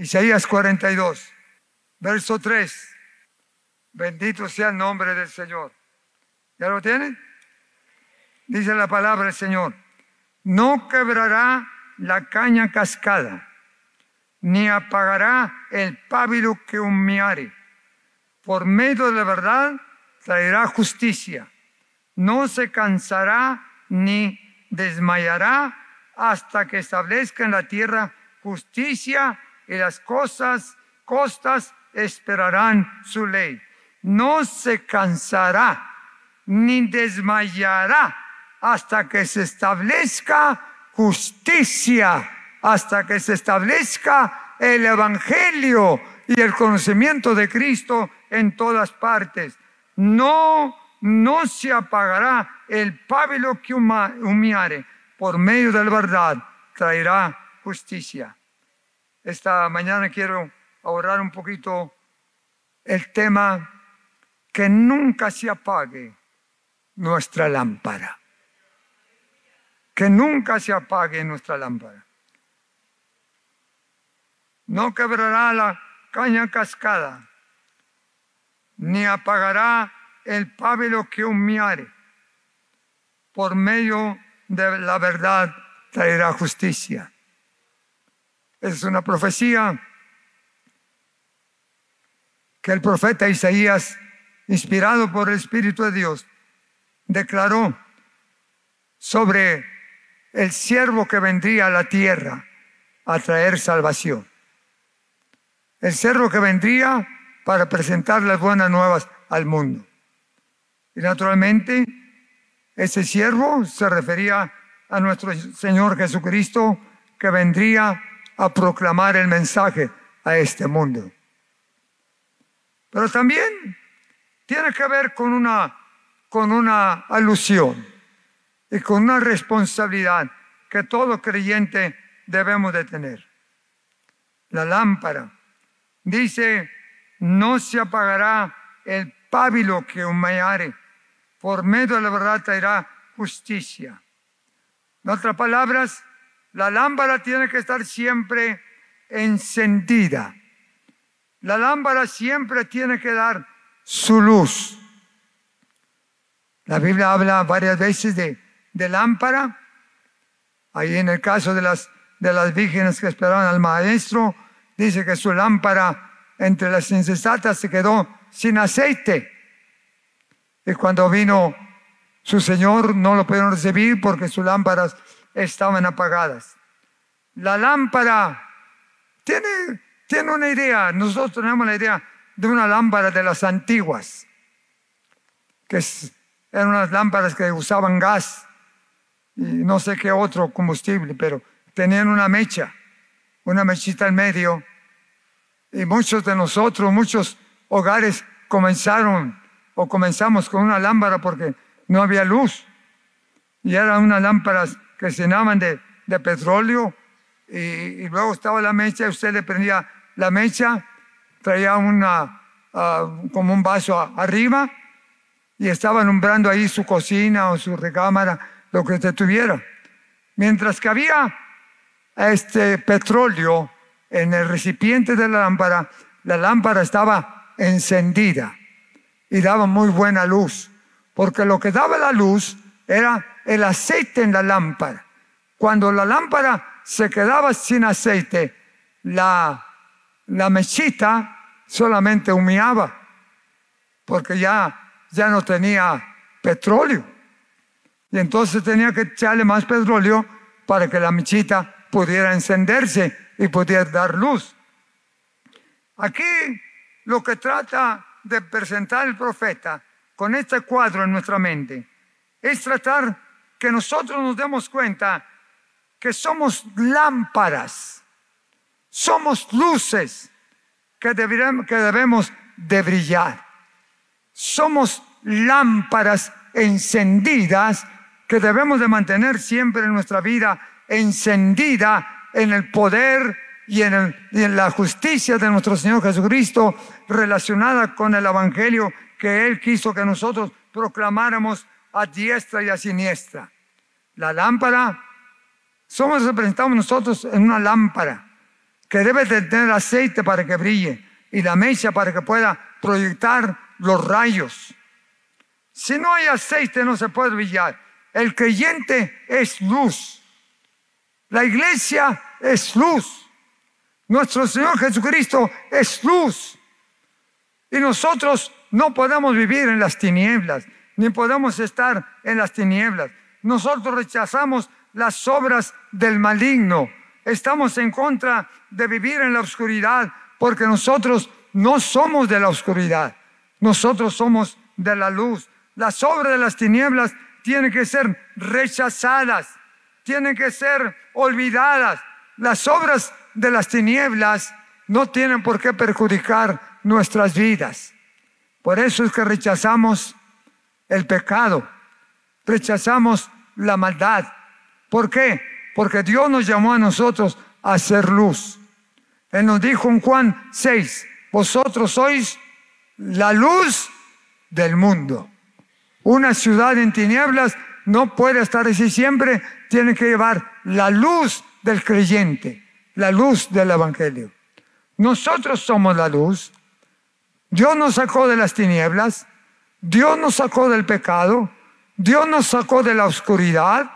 Isaías 42, verso 3. Bendito sea el nombre del Señor. ¿Ya lo tienen? Dice la palabra del Señor. No quebrará la caña cascada, ni apagará el pábilo que humeare. Por medio de la verdad traerá justicia. No se cansará ni desmayará hasta que establezca en la tierra justicia y las cosas, costas esperarán su ley. No se cansará ni desmayará hasta que se establezca justicia, hasta que se establezca el Evangelio y el conocimiento de Cristo en todas partes. No, no se apagará el pábilo que humiare, por medio de la verdad traerá justicia. Esta mañana quiero ahorrar un poquito el tema que nunca se apague nuestra lámpara. Que nunca se apague nuestra lámpara. No quebrará la caña cascada, ni apagará el pábilo que humeare. Por medio de la verdad traerá justicia. Es una profecía que el profeta Isaías, inspirado por el Espíritu de Dios, declaró sobre el siervo que vendría a la tierra a traer salvación. El siervo que vendría para presentar las buenas nuevas al mundo. Y naturalmente, ese siervo se refería a nuestro Señor Jesucristo que vendría a proclamar el mensaje a este mundo. Pero también tiene que ver con una, con una alusión y con una responsabilidad que todo creyente debemos de tener. La lámpara dice, no se apagará el pábilo que humeare, por medio de la verdad traerá justicia. En otras palabras, la lámpara tiene que estar siempre encendida. La lámpara siempre tiene que dar su luz. La Biblia habla varias veces de, lámpara. Ahí en el caso de las, de las vírgenes que esperaban al maestro, dice que su lámpara entre las insensatas se quedó sin aceite. Y cuando vino su Señor no lo pudieron recibir porque sus lámparas estaban apagadas. La lámpara tiene, tiene una idea, nosotros tenemos la idea de una lámpara de las antiguas, que eran unas lámparas que usaban gas y no sé qué otro combustible, pero tenían una mecha, una mechita en medio. Y muchos de nosotros, muchos hogares comenzaron o comenzamos con una lámpara porque no había luz. Y eran unas lámparas que se llenaban de, petróleo y, luego estaba la mecha y usted le prendía la mecha, traía una, ah, como un vaso arriba y estaba alumbrando ahí su cocina o su recámara, lo que usted tuviera. Mientras que había este petróleo en el recipiente de la lámpara, la lámpara estaba encendida y daba muy buena luz porque lo que daba la luz era el aceite en la lámpara. Cuando la lámpara se quedaba sin aceite, la, mechita solamente humeaba, porque ya, ya no tenía petróleo. Y entonces tenía que echarle más petróleo para que la mechita pudiera encenderse y pudiera dar luz. Aquí lo que trata de presentar el profeta con este cuadro en nuestra mente es tratar que nosotros nos demos cuenta que somos lámparas, somos luces que, que debemos de brillar. Somos lámparas encendidas que debemos de mantener siempre en nuestra vida encendida en el poder y en, y en, la justicia de nuestro Señor Jesucristo relacionada con el Evangelio que Él quiso que nosotros proclamáramos a diestra y a siniestra. La lámpara, somos representados nosotros en una lámpara que debe de tener aceite para que brille y la mecha para que pueda proyectar los rayos. Si no hay aceite no se puede brillar. El creyente es luz. La iglesia es luz. Nuestro Señor Jesucristo es luz. Y nosotros no podemos vivir en las tinieblas, ni podemos estar en las tinieblas. Nosotros rechazamos las obras del maligno. Estamos en contra de vivir en la oscuridad porque nosotros no somos de la oscuridad. Nosotros somos de la luz. Las obras de las tinieblas tienen que ser rechazadas, tienen que ser olvidadas. Las obras de las tinieblas no tienen por qué perjudicar nuestras vidas. Por eso es que rechazamos el pecado, rechazamos la maldad. ¿Por qué? Porque Dios nos llamó a nosotros a ser luz. Él nos dijo en Juan 6, vosotros sois la luz del mundo. Una ciudad en tinieblas no puede estar así siempre, tiene que llevar la luz del creyente la luz del Evangelio. Nosotros somos la luz. Dios nos sacó de las tinieblas. Dios nos sacó del pecado. Dios nos sacó de la oscuridad.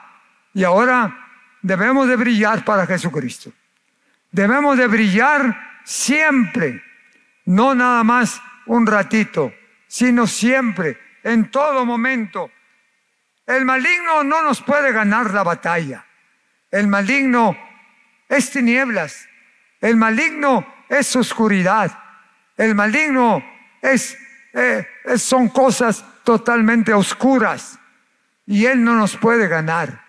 Y ahora debemos de brillar para Jesucristo. Debemos de brillar siempre. No nada más un ratito, sino siempre, en todo momento. El maligno no nos puede ganar la batalla. El maligno es tinieblas. El maligno es oscuridad. El maligno es, eh, son cosas totalmente oscuras. Y Él no nos puede ganar.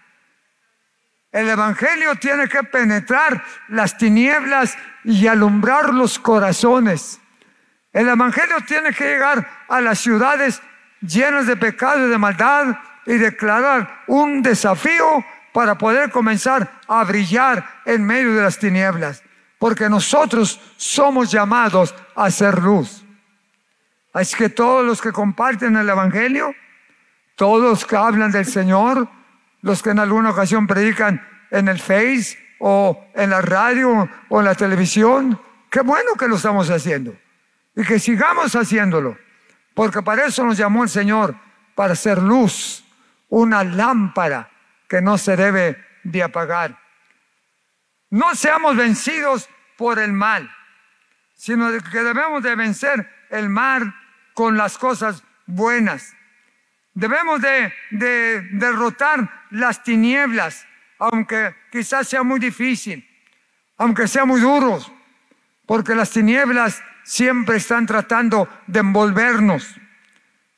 El Evangelio tiene que penetrar las tinieblas y alumbrar los corazones. El Evangelio tiene que llegar a las ciudades llenas de pecado y de maldad y declarar un desafío para poder comenzar a brillar en medio de las tinieblas, porque nosotros somos llamados a ser luz. Así que todos los que comparten el Evangelio, todos los que hablan del Señor, los que en alguna ocasión predican en el Face o en la radio o en la televisión, qué bueno que lo estamos haciendo y que sigamos haciéndolo, porque para eso nos llamó el Señor, para ser luz, una lámpara que no se debe de apagar. No seamos vencidos por el mal, sino que debemos de vencer el mal con las cosas buenas. Debemos de, de derrotar las tinieblas, aunque quizás sea muy difícil, aunque sea muy duro, porque las tinieblas siempre están tratando de envolvernos.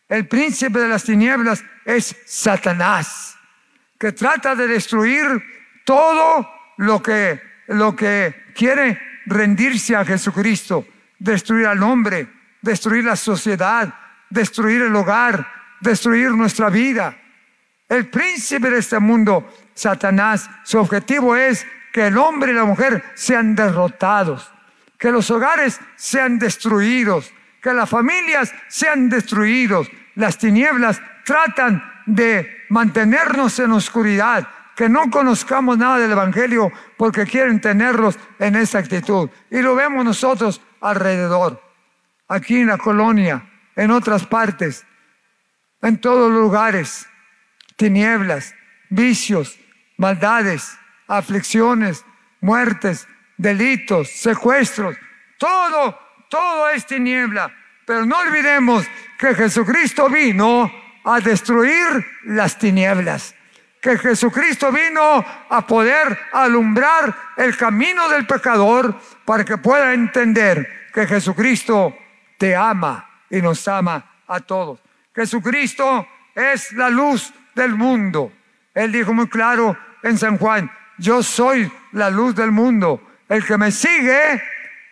El príncipe de las tinieblas es Satanás que trata de destruir todo lo que, lo que quiere rendirse a Jesucristo, destruir al hombre, destruir la sociedad, destruir el hogar, destruir nuestra vida. El príncipe de este mundo, Satanás, su objetivo es que el hombre y la mujer sean derrotados, que los hogares sean destruidos, que las familias sean destruidos. Las tinieblas tratan de mantenernos en oscuridad, que no conozcamos nada del Evangelio porque quieren tenerlos en esa actitud. Y lo vemos nosotros alrededor, aquí en la colonia, en otras partes, en todos los lugares, tinieblas, vicios, maldades, aflicciones, muertes, delitos, secuestros, todo, todo es tiniebla. Pero no olvidemos que Jesucristo vino a destruir las tinieblas. Que Jesucristo vino a poder alumbrar el camino del pecador para que pueda entender que Jesucristo te ama y nos ama a todos. Jesucristo es la luz del mundo. Él dijo muy claro en San Juan, yo soy la luz del mundo. El que me sigue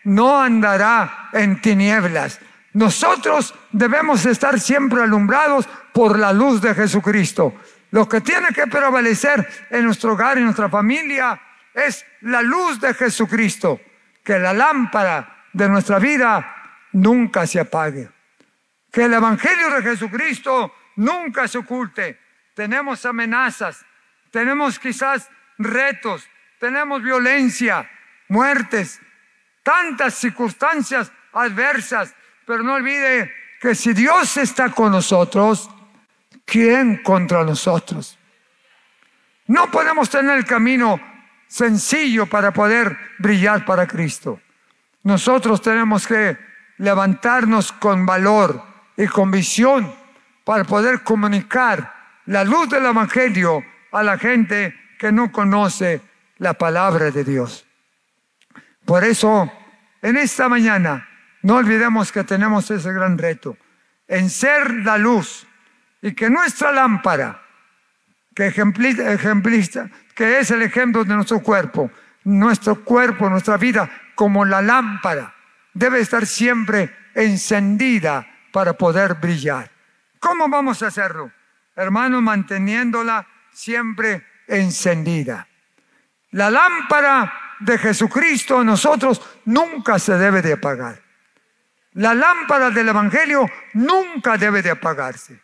no andará en tinieblas. Nosotros debemos estar siempre alumbrados por la luz de Jesucristo. Lo que tiene que prevalecer en nuestro hogar y en nuestra familia es la luz de Jesucristo. Que la lámpara de nuestra vida nunca se apague. Que el Evangelio de Jesucristo nunca se oculte. Tenemos amenazas, tenemos quizás retos, tenemos violencia, muertes, tantas circunstancias adversas, pero no olvide que si Dios está con nosotros, ¿quién contra nosotros? No podemos tener el camino sencillo para poder brillar para Cristo. Nosotros tenemos que levantarnos con valor y con visión para poder comunicar la luz del Evangelio a la gente que no conoce la palabra de Dios. Por eso, en esta mañana, no olvidemos que tenemos ese gran reto, en ser la luz y que nuestra lámpara, que, ejempliza, que es el ejemplo de nuestro cuerpo, nuestro cuerpo, nuestra vida, como la lámpara, debe estar siempre encendida para poder brillar. ¿Cómo vamos a hacerlo? Hermano, manteniéndola siempre encendida. La lámpara de Jesucristo en nosotros nunca se debe de apagar. La lámpara del Evangelio nunca debe de apagarse.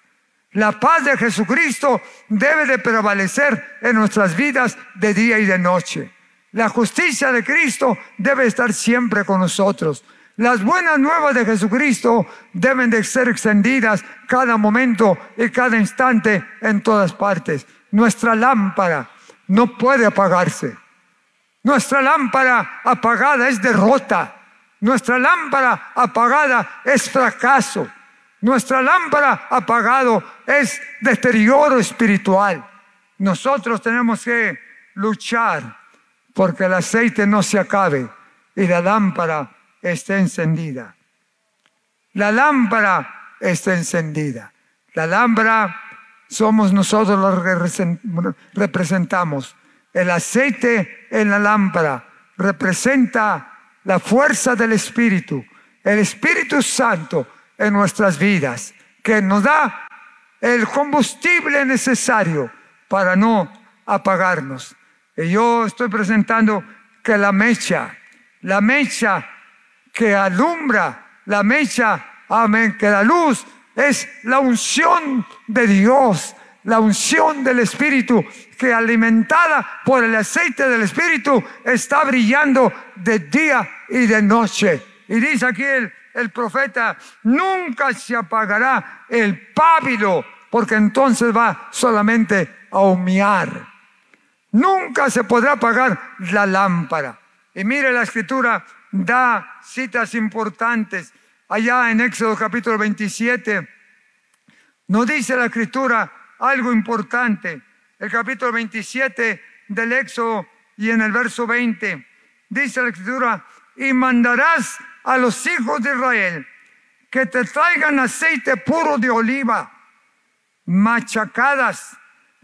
La paz de Jesucristo debe de prevalecer en nuestras vidas de día y de noche. La justicia de Cristo debe estar siempre con nosotros. Las buenas nuevas de Jesucristo deben de ser extendidas cada momento y cada instante en todas partes. Nuestra lámpara no puede apagarse. Nuestra lámpara apagada es derrota. Nuestra lámpara apagada es fracaso. Nuestra lámpara apagado es deterioro espiritual. Nosotros tenemos que luchar porque el aceite no se acabe y la lámpara esté encendida. La lámpara está encendida. La lámpara somos nosotros los que representamos. El aceite en la lámpara representa la fuerza del Espíritu, el Espíritu Santo en nuestras vidas, que nos da el combustible necesario para no apagarnos. Y yo estoy presentando que la mecha, la mecha que alumbra, la mecha, amén, que la luz es la unción de Dios, la unción del Espíritu, que alimentada por el aceite del Espíritu está brillando de día y de noche. Y dice aquí el, profeta, nunca se apagará el pábilo, porque entonces va solamente a humear. Nunca se podrá apagar la lámpara. Y mire la escritura, da citas importantes. Allá en Éxodo capítulo 27, nos dice la escritura algo importante. El capítulo 27 del Éxodo y en el verso 20, dice la escritura, y mandarás a los hijos de Israel que te traigan aceite puro de oliva, machacadas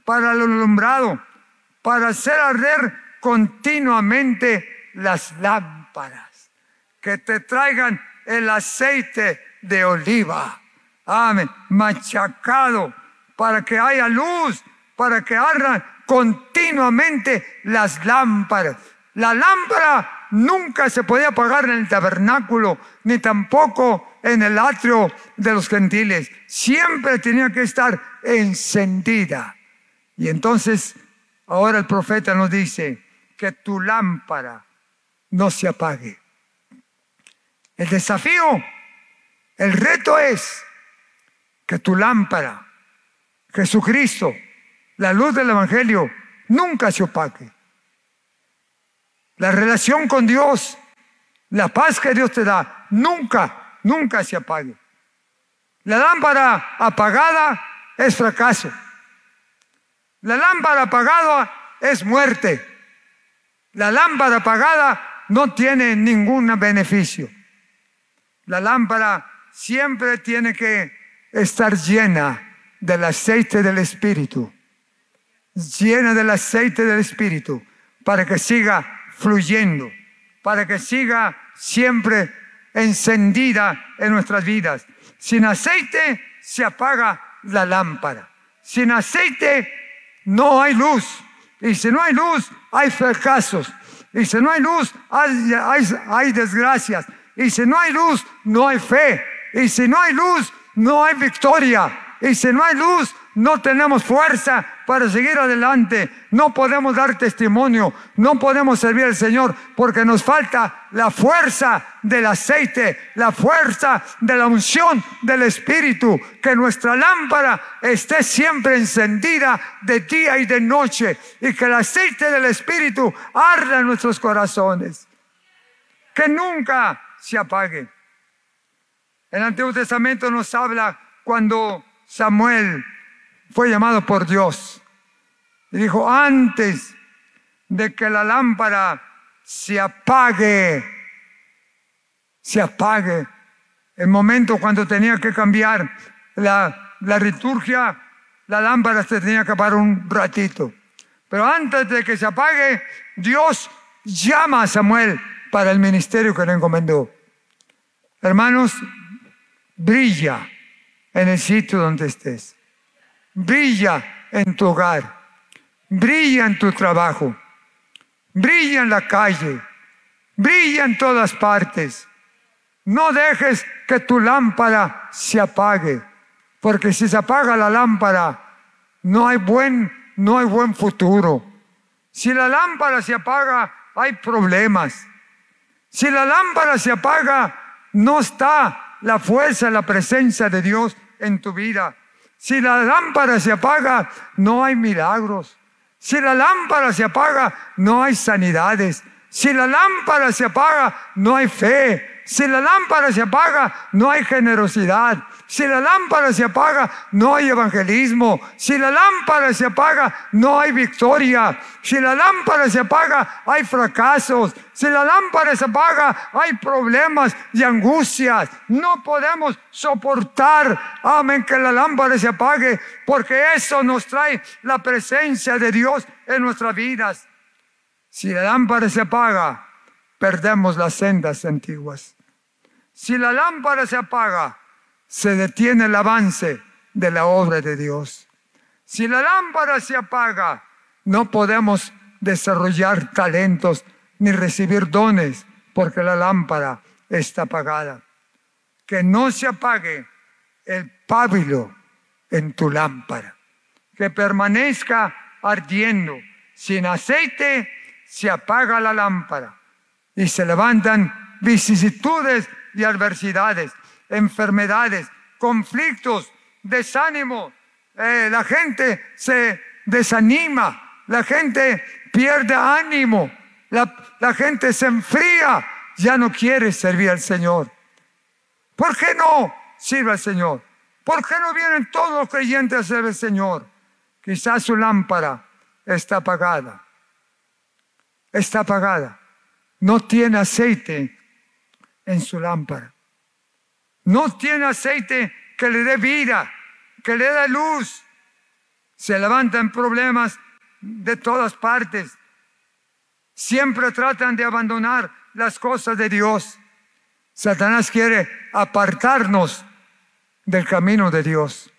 para el alumbrado, para hacer arder continuamente las lámparas. Que te traigan el aceite de oliva. Amén. Machacado para que haya luz, para que ardan continuamente las lámparas. La lámpara nunca se podía apagar en el tabernáculo, ni tampoco en el atrio de los gentiles. Siempre tenía que estar encendida. Y entonces, ahora el profeta nos dice que tu lámpara no se apague. El desafío, el reto es que tu lámpara, Jesucristo, la luz del Evangelio, nunca se opaque. La relación con Dios, la paz que Dios te da, nunca, nunca se apague. La lámpara apagada es fracaso. La lámpara apagada es muerte. La lámpara apagada no tiene ningún beneficio. La lámpara siempre tiene que estar llena del aceite del Espíritu. Llena del aceite del Espíritu para que siga fluyendo, para que siga siempre encendida en nuestras vidas. Sin aceite se apaga la lámpara. Sin aceite no hay luz. Y si no hay luz, hay fracasos. Y si no hay luz, hay, hay, desgracias. Y si no hay luz, no hay fe. Y si no hay luz, no hay victoria. Y si no hay luz, no tenemos fuerza para seguir adelante, no podemos dar testimonio, no podemos servir al Señor porque nos falta la fuerza del aceite, la fuerza de la unción del Espíritu, que nuestra lámpara esté siempre encendida de día y de noche y que el aceite del Espíritu arda en nuestros corazones, que nunca se apague. El Antiguo Testamento nos habla cuando Samuel fue llamado por Dios. Y dijo, antes de que la lámpara se apague, se apague, el momento cuando tenía que cambiar la, la liturgia, la lámpara se tenía que apagar un ratito. Pero antes de que se apague, Dios llama a Samuel para el ministerio que le encomendó. Hermanos, brilla en el sitio donde estés. Brilla en tu hogar. Brilla en tu trabajo. Brilla en la calle. Brilla en todas partes. No dejes que tu lámpara se apague, porque si se apaga la lámpara, no hay buen, no hay buen futuro. Si la lámpara se apaga, hay problemas. Si la lámpara se apaga, no está la fuerza, la presencia de Dios en tu vida. Si la lámpara se apaga, no hay milagros. Si la lámpara se apaga, no hay sanidades. Si la lámpara se apaga, no hay fe. Si la lámpara se apaga, no hay generosidad. Si la lámpara se apaga, no hay evangelismo. Si la lámpara se apaga, no hay victoria. Si la lámpara se apaga, hay fracasos. Si la lámpara se apaga, hay problemas y angustias. No podemos soportar, amén, que la lámpara se apague, porque eso nos trae la presencia de Dios en nuestras vidas. Si la lámpara se apaga, perdemos las sendas antiguas. Si la lámpara se apaga, se detiene el avance de la obra de Dios. Si la lámpara se apaga, no podemos desarrollar talentos ni recibir dones porque la lámpara está apagada. Que no se apague el pábilo en tu lámpara, que permanezca ardiendo. Sin aceite se apaga la lámpara y se levantan vicisitudes y adversidades enfermedades, conflictos, desánimo. Eh, la gente se desanima, la gente pierde ánimo, la, la gente se enfría, ya no quiere servir al Señor. ¿Por qué no sirve al Señor? ¿Por qué no vienen todos los creyentes a servir al Señor? Quizás su lámpara está apagada. Está apagada. No tiene aceite en su lámpara. No tiene aceite que le dé vida, que le dé luz. Se levantan problemas de todas partes. Siempre tratan de abandonar las cosas de Dios. Satanás quiere apartarnos del camino de Dios.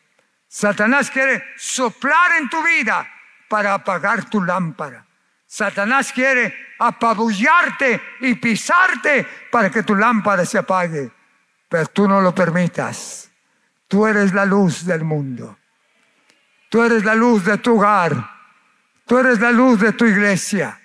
Satanás quiere soplar en tu vida para apagar tu lámpara. Satanás quiere apabullarte y pisarte para que tu lámpara se apague. Pero tú no lo permitas. Tú eres la luz del mundo. Tú eres la luz de tu hogar. Tú eres la luz de tu iglesia.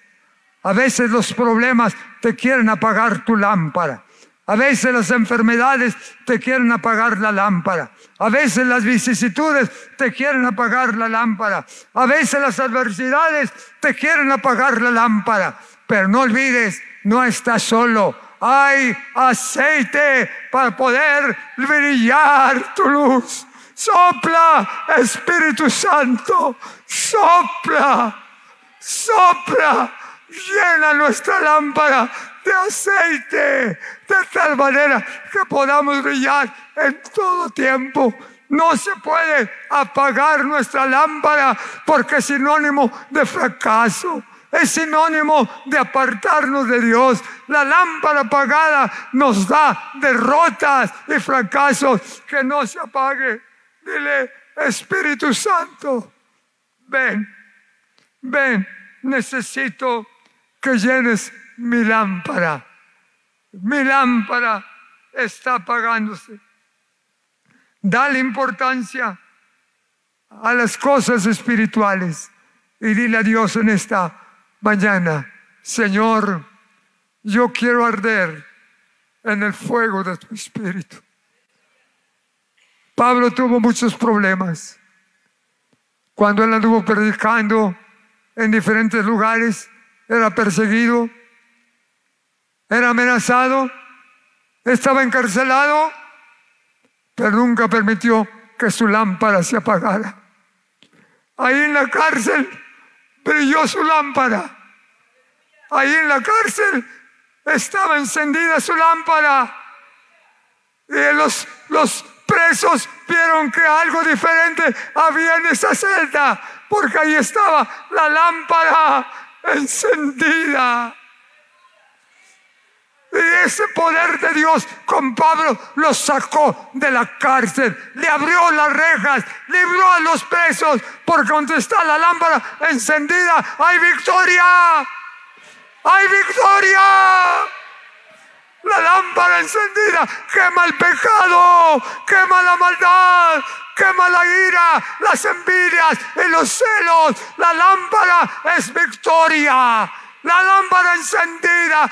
A veces los problemas te quieren apagar tu lámpara. A veces las enfermedades te quieren apagar la lámpara. A veces las vicisitudes te quieren apagar la lámpara. A veces las adversidades te quieren apagar la lámpara. Pero no olvides, no estás solo hay aceite para poder brillar tu luz. Sopla, Espíritu Santo, sopla, sopla, llena nuestra lámpara de aceite, de tal manera que podamos brillar en todo tiempo. No se puede apagar nuestra lámpara porque es sinónimo de fracaso es sinónimo de apartarnos de Dios. La lámpara apagada nos da derrotas y fracasos. Que no se apague. Dile, Espíritu Santo, ven, ven, necesito que llenes mi lámpara. Mi lámpara está apagándose. Dale importancia a las cosas espirituales y dile a Dios en esta mañana, Señor, yo quiero arder en el fuego de tu espíritu. Pablo tuvo muchos problemas. Cuando él anduvo predicando en diferentes lugares, era perseguido, era amenazado, estaba encarcelado, pero nunca permitió que su lámpara se apagara. Ahí en la cárcel brilló su lámpara. Ahí en la cárcel estaba encendida su lámpara. Y los, los presos vieron que algo diferente había en esa celda, porque ahí estaba la lámpara encendida. Ese poder de Dios con Pablo lo sacó de la cárcel, le abrió las rejas, libró a los presos, porque donde está la lámpara encendida, hay victoria, hay victoria. La lámpara encendida quema el pecado, quema la maldad, quema la ira, las envidias y los celos. La lámpara es victoria. La lámpara encendida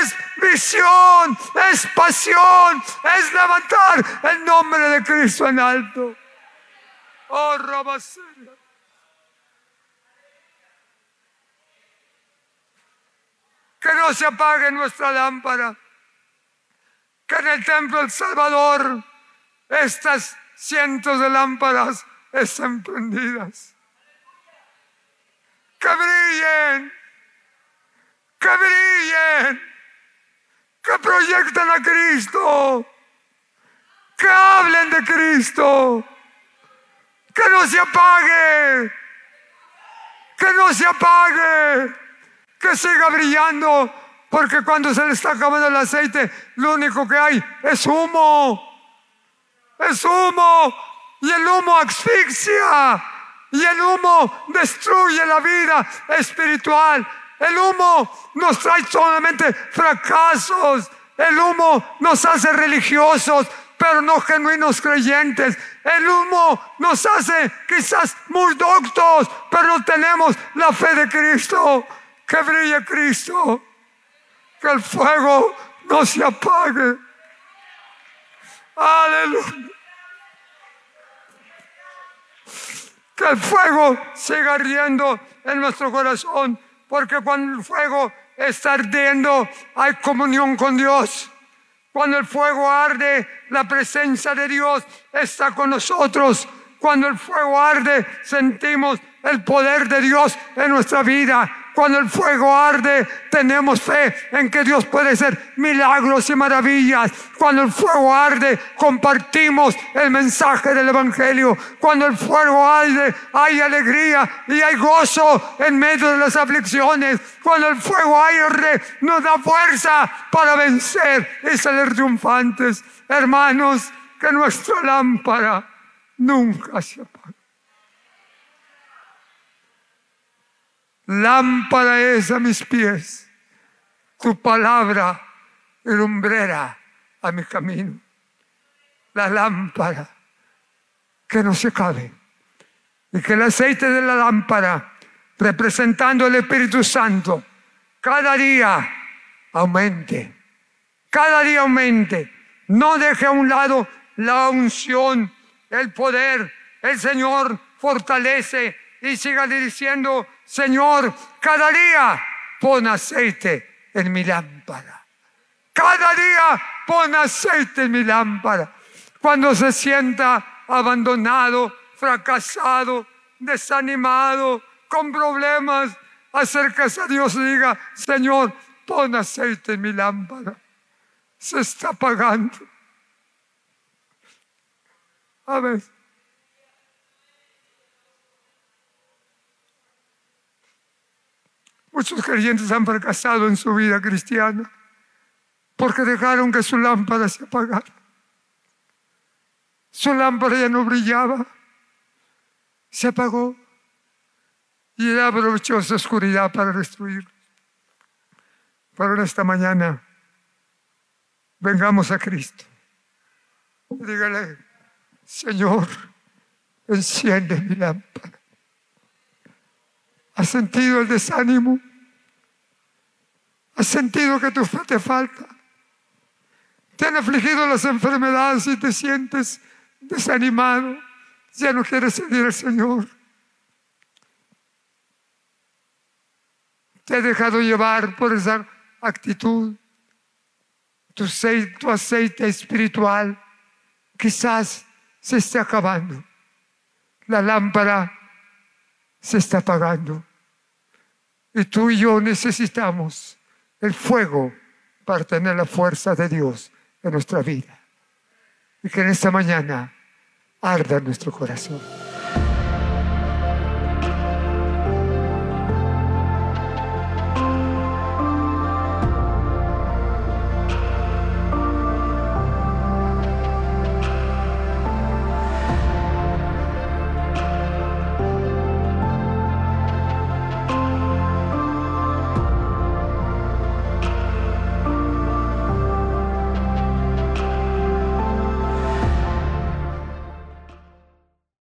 es visión, es pasión, es levantar el nombre de Cristo en alto. Oh, Que no se apague nuestra lámpara. Que en el templo del Salvador estas cientos de lámparas estén prendidas. Que brillen que brillen, que proyecten a Cristo, que hablen de Cristo, que no se apague, que no se apague, que siga brillando, porque cuando se le está acabando el aceite, lo único que hay es humo, es humo, y el humo asfixia, y el humo destruye la vida espiritual el humo nos trae solamente fracasos. El humo nos hace religiosos, pero no genuinos creyentes. El humo nos hace quizás muy doctos, pero no tenemos la fe de Cristo. Que brille Cristo. Que el fuego no se apague. Aleluya. Que el fuego siga ardiendo en nuestro corazón porque cuando el fuego está ardiendo, hay comunión con Dios. Cuando el fuego arde, la presencia de Dios está con nosotros. Cuando el fuego arde, sentimos el poder de Dios en nuestra vida. Cuando el fuego arde, tenemos fe en que Dios puede hacer milagros y maravillas. Cuando el fuego arde, compartimos el mensaje del Evangelio. Cuando el fuego arde, hay alegría y hay gozo en medio de las aflicciones. Cuando el fuego arde, nos da fuerza para vencer y salir triunfantes. Hermanos, que nuestra lámpara nunca se apague. Lámpara es a mis pies, tu palabra y lumbrera a mi camino. La lámpara que no se cabe. Y que el aceite de la lámpara, representando el Espíritu Santo, cada día aumente. Cada día aumente. No deje a un lado la unción, el poder. El Señor fortalece y siga diciendo, Señor, cada día pon aceite en mi lámpara. Cada día pon aceite en mi lámpara. Cuando se sienta abandonado, fracasado, desanimado, con problemas, acércase a Dios y diga, Señor, pon aceite en mi lámpara. Se está apagando. A ver. Muchos creyentes han fracasado en su vida cristiana porque dejaron que su lámpara se apagara. Su lámpara ya no brillaba, se apagó y él aprovechó esa oscuridad para destruir. Pero en esta mañana, vengamos a Cristo. Dígale, Señor, enciende mi lámpara. ¿Has sentido el desánimo? ¿Has sentido que tu fe te falta? ¿Te han afligido las enfermedades y te sientes desanimado? Ya no quieres seguir al Señor. Te ha dejado llevar por esa actitud. Tu tu aceite espiritual quizás se esté acabando. La lámpara se está apagando. Y tú y yo necesitamos el fuego para tener la fuerza de Dios en nuestra vida. Y que en esta mañana arda nuestro corazón.